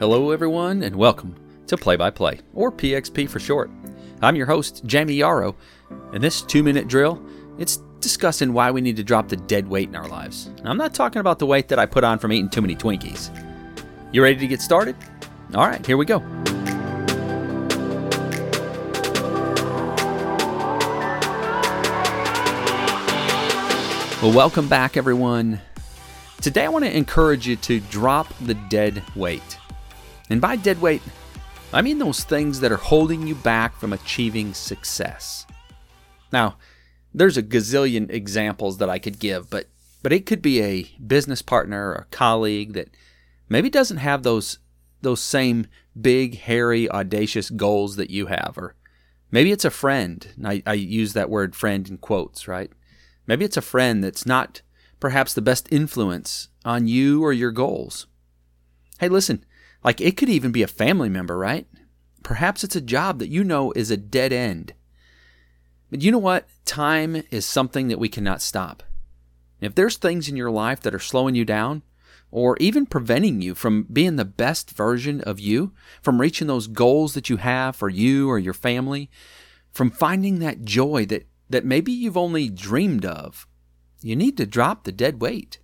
Hello, everyone, and welcome to Play by Play, or PXP for short. I'm your host, Jamie Yarrow, and this two minute drill, it's discussing why we need to drop the dead weight in our lives. I'm not talking about the weight that I put on from eating too many Twinkies. You ready to get started? All right, here we go. Well, welcome back, everyone. Today, I want to encourage you to drop the dead weight. And by dead weight, I mean those things that are holding you back from achieving success. Now, there's a gazillion examples that I could give, but but it could be a business partner or a colleague that maybe doesn't have those those same big, hairy, audacious goals that you have, or maybe it's a friend. I, I use that word friend in quotes, right? Maybe it's a friend that's not perhaps the best influence on you or your goals. Hey, listen, like it could even be a family member, right? Perhaps it's a job that you know is a dead end. But you know what? Time is something that we cannot stop. If there's things in your life that are slowing you down, or even preventing you from being the best version of you, from reaching those goals that you have for you or your family, from finding that joy that that maybe you've only dreamed of, you need to drop the dead weight.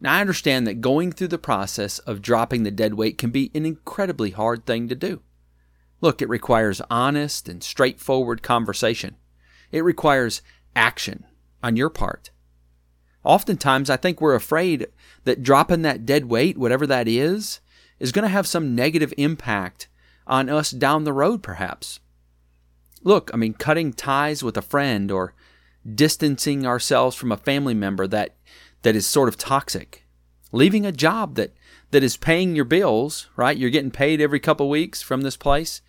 Now, I understand that going through the process of dropping the dead weight can be an incredibly hard thing to do. Look, it requires honest and straightforward conversation. It requires action on your part. Oftentimes, I think we're afraid that dropping that dead weight, whatever that is, is going to have some negative impact on us down the road, perhaps. Look, I mean, cutting ties with a friend or distancing ourselves from a family member that, that is sort of toxic, leaving a job that, that is paying your bills, right? You're getting paid every couple weeks from this place,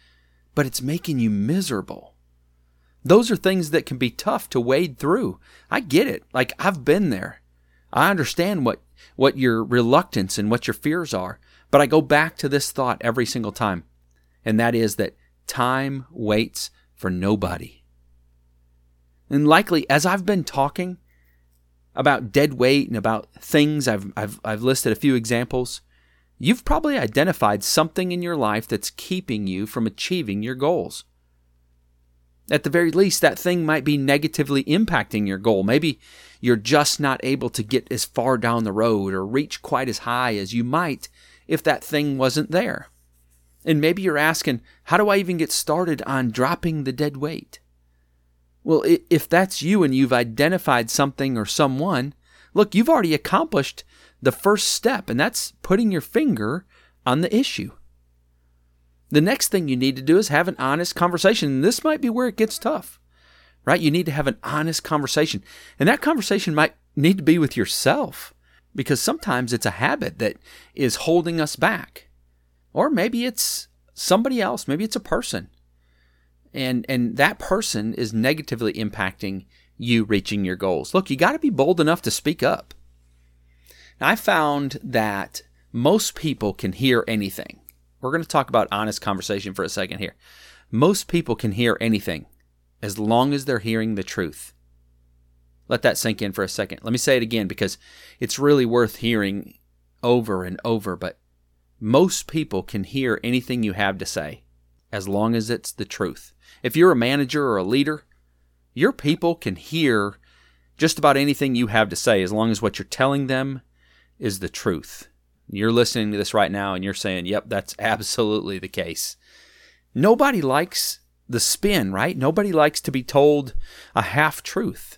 but it's making you miserable. Those are things that can be tough to wade through. I get it. Like I've been there. I understand what what your reluctance and what your fears are, but I go back to this thought every single time. And that is that time waits for nobody. And likely, as I've been talking about dead weight and about things, I've, I've, I've listed a few examples. You've probably identified something in your life that's keeping you from achieving your goals. At the very least, that thing might be negatively impacting your goal. Maybe you're just not able to get as far down the road or reach quite as high as you might if that thing wasn't there. And maybe you're asking, how do I even get started on dropping the dead weight? Well, if that's you and you've identified something or someone, look, you've already accomplished the first step, and that's putting your finger on the issue. The next thing you need to do is have an honest conversation. And this might be where it gets tough, right? You need to have an honest conversation. And that conversation might need to be with yourself because sometimes it's a habit that is holding us back. Or maybe it's somebody else, maybe it's a person. And and that person is negatively impacting you reaching your goals. Look, you got to be bold enough to speak up. Now, I found that most people can hear anything. We're going to talk about honest conversation for a second here. Most people can hear anything as long as they're hearing the truth. Let that sink in for a second. Let me say it again because it's really worth hearing over and over, but most people can hear anything you have to say as long as it's the truth. If you're a manager or a leader, your people can hear just about anything you have to say as long as what you're telling them is the truth. You're listening to this right now and you're saying, yep, that's absolutely the case. Nobody likes the spin, right? Nobody likes to be told a half truth.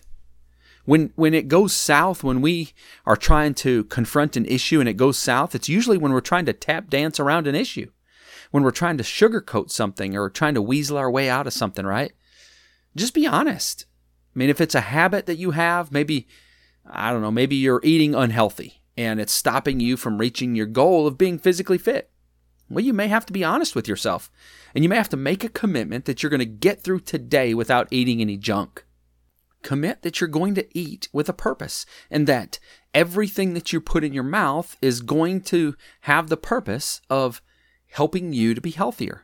When when it goes south, when we are trying to confront an issue and it goes south, it's usually when we're trying to tap dance around an issue. When we're trying to sugarcoat something or trying to weasel our way out of something, right? Just be honest. I mean, if it's a habit that you have, maybe I don't know, maybe you're eating unhealthy and it's stopping you from reaching your goal of being physically fit. Well, you may have to be honest with yourself and you may have to make a commitment that you're going to get through today without eating any junk. Commit that you're going to eat with a purpose and that everything that you put in your mouth is going to have the purpose of helping you to be healthier.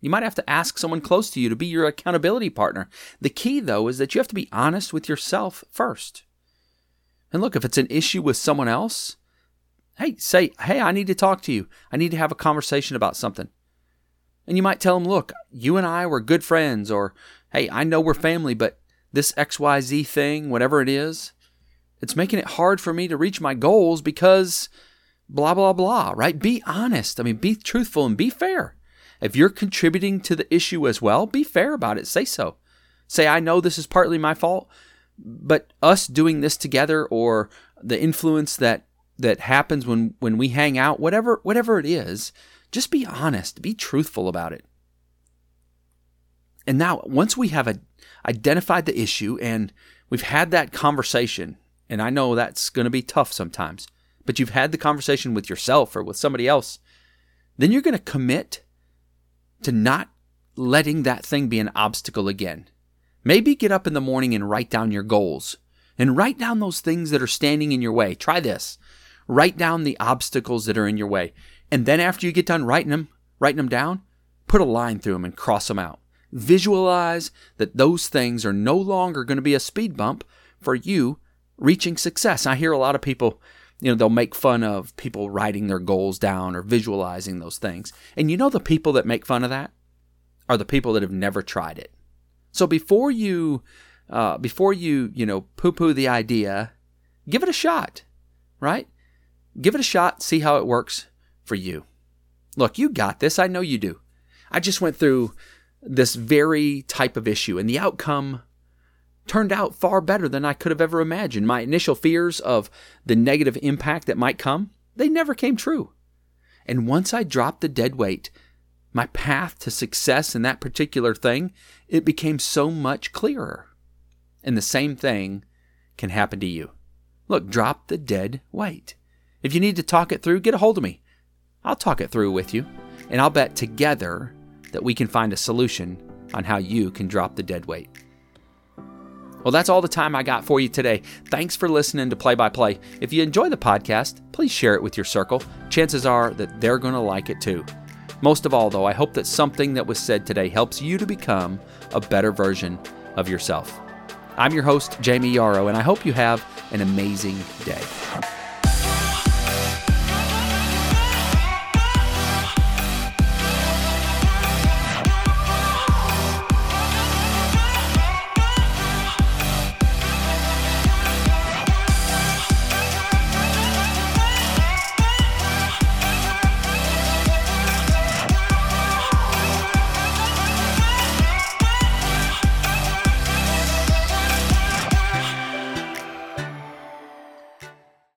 You might have to ask someone close to you to be your accountability partner. The key, though, is that you have to be honest with yourself first. And look, if it's an issue with someone else, Hey, say, hey, I need to talk to you. I need to have a conversation about something. And you might tell them, look, you and I were good friends, or hey, I know we're family, but this XYZ thing, whatever it is, it's making it hard for me to reach my goals because blah, blah, blah, right? Be honest. I mean, be truthful and be fair. If you're contributing to the issue as well, be fair about it. Say so. Say, I know this is partly my fault, but us doing this together or the influence that that happens when when we hang out, whatever whatever it is, just be honest, be truthful about it. And now, once we have a, identified the issue and we've had that conversation, and I know that's going to be tough sometimes, but you've had the conversation with yourself or with somebody else, then you're going to commit to not letting that thing be an obstacle again. Maybe get up in the morning and write down your goals and write down those things that are standing in your way. Try this. Write down the obstacles that are in your way. And then after you get done writing them, writing them down, put a line through them and cross them out. Visualize that those things are no longer going to be a speed bump for you reaching success. I hear a lot of people, you know, they'll make fun of people writing their goals down or visualizing those things. And you know, the people that make fun of that are the people that have never tried it. So before you, uh, before you, you know, poo poo the idea, give it a shot, right? Give it a shot, see how it works for you. Look, you got this. I know you do. I just went through this very type of issue, and the outcome turned out far better than I could have ever imagined. My initial fears of the negative impact that might come, they never came true. And once I dropped the dead weight, my path to success in that particular thing, it became so much clearer. And the same thing can happen to you. Look, drop the dead weight. If you need to talk it through, get a hold of me. I'll talk it through with you, and I'll bet together that we can find a solution on how you can drop the dead weight. Well, that's all the time I got for you today. Thanks for listening to Play by Play. If you enjoy the podcast, please share it with your circle. Chances are that they're going to like it too. Most of all, though, I hope that something that was said today helps you to become a better version of yourself. I'm your host, Jamie Yarrow, and I hope you have an amazing day.